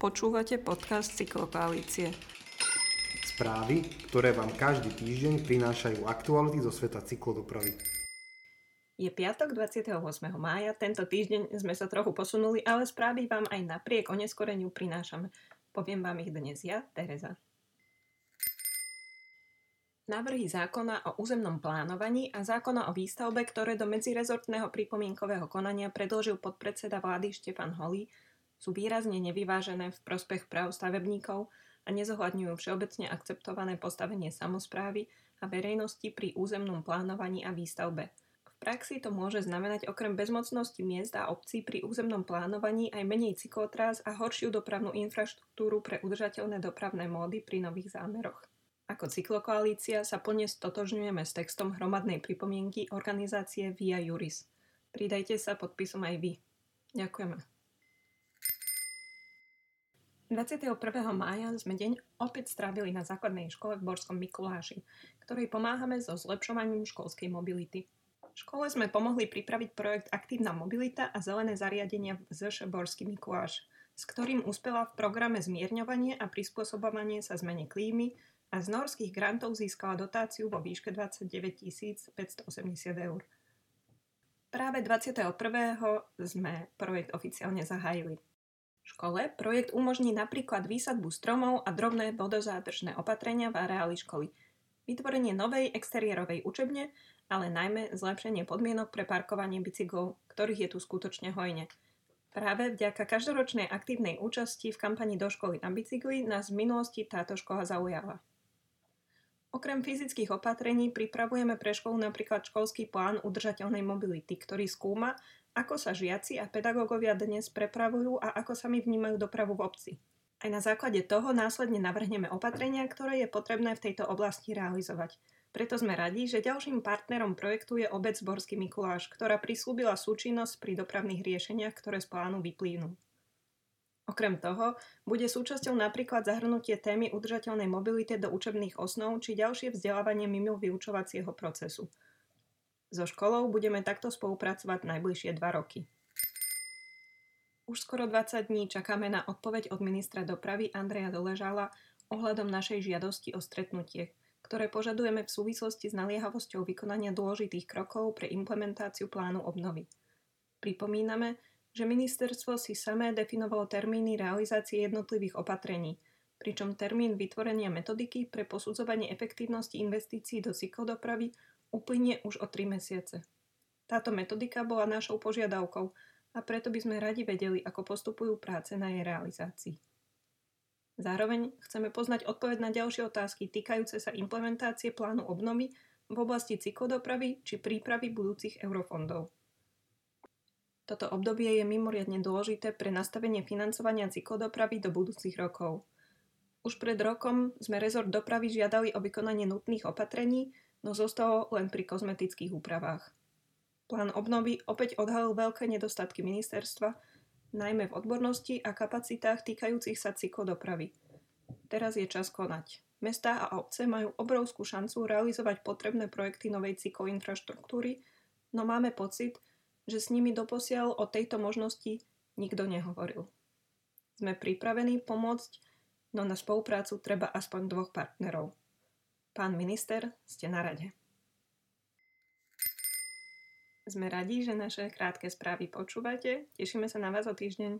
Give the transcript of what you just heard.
Počúvate podcast Cyklokoalície. Správy, ktoré vám každý týždeň prinášajú aktuality zo sveta cyklodopravy. Je piatok 28. mája, tento týždeň sme sa trochu posunuli, ale správy vám aj napriek oneskoreniu prinášame. Poviem vám ich dnes ja, Tereza. Návrhy zákona o územnom plánovaní a zákona o výstavbe, ktoré do medzirezortného pripomienkového konania predložil podpredseda vlády Štefan Holý, sú výrazne nevyvážené v prospech práv stavebníkov a nezohľadňujú všeobecne akceptované postavenie samozprávy a verejnosti pri územnom plánovaní a výstavbe. V praxi to môže znamenať okrem bezmocnosti miest a obcí pri územnom plánovaní aj menej cyklotrás a horšiu dopravnú infraštruktúru pre udržateľné dopravné módy pri nových zámeroch. Ako cyklokoalícia sa plne stotožňujeme s textom hromadnej pripomienky organizácie Via Juris. Pridajte sa podpisom aj vy. Ďakujeme. 21. mája sme deň opäť strávili na základnej škole v Borskom Mikuláši, ktorej pomáhame so zlepšovaním školskej mobility. Škole sme pomohli pripraviť projekt Aktívna mobilita a zelené zariadenia v ZŠ Borský Mikuláš, s ktorým uspela v programe zmierňovanie a prispôsobovanie sa zmene klímy a z norských grantov získala dotáciu vo výške 29 580 eur. Práve 21. sme projekt oficiálne zahájili. Škole projekt umožní napríklad výsadbu stromov a drobné vodozádržné opatrenia v areáli školy, vytvorenie novej exteriérovej učebne, ale najmä zlepšenie podmienok pre parkovanie bicyklov, ktorých je tu skutočne hojne. Práve vďaka každoročnej aktívnej účasti v kampani do školy na bicykli nás v minulosti táto škola zaujala. Okrem fyzických opatrení pripravujeme pre školu napríklad školský plán udržateľnej mobility, ktorý skúma, ako sa žiaci a pedagógovia dnes prepravujú a ako sami vnímajú dopravu v obci. Aj na základe toho následne navrhneme opatrenia, ktoré je potrebné v tejto oblasti realizovať. Preto sme radi, že ďalším partnerom projektu je obec Borský Mikuláš, ktorá prislúbila súčinnosť pri dopravných riešeniach, ktoré z plánu vyplývnu. Okrem toho, bude súčasťou napríklad zahrnutie témy udržateľnej mobility do učebných osnov či ďalšie vzdelávanie mimo vyučovacieho procesu. So školou budeme takto spolupracovať najbližšie dva roky. Už skoro 20 dní čakáme na odpoveď od ministra dopravy Andreja Doležala ohľadom našej žiadosti o stretnutie, ktoré požadujeme v súvislosti s naliehavosťou vykonania dôležitých krokov pre implementáciu plánu obnovy. Pripomíname, že ministerstvo si samé definovalo termíny realizácie jednotlivých opatrení, pričom termín vytvorenia metodiky pre posudzovanie efektívnosti investícií do cyklodopravy uplynie už o 3 mesiace. Táto metodika bola našou požiadavkou a preto by sme radi vedeli, ako postupujú práce na jej realizácii. Zároveň chceme poznať odpoveď na ďalšie otázky týkajúce sa implementácie plánu obnovy v oblasti cyklodopravy či prípravy budúcich eurofondov. Toto obdobie je mimoriadne dôležité pre nastavenie financovania cyklodopravy do budúcich rokov. Už pred rokom sme rezort dopravy žiadali o vykonanie nutných opatrení, no zostalo len pri kozmetických úpravách. Plán obnovy opäť odhalil veľké nedostatky ministerstva, najmä v odbornosti a kapacitách týkajúcich sa cyklodopravy. Teraz je čas konať. Mestá a obce majú obrovskú šancu realizovať potrebné projekty novej cykloinfraštruktúry, no máme pocit, že s nimi doposiaľ o tejto možnosti nikto nehovoril. Sme pripravení pomôcť, no na spoluprácu treba aspoň dvoch partnerov. Pán minister, ste na rade. Sme radi, že naše krátke správy počúvate. Tešíme sa na vás o týždeň.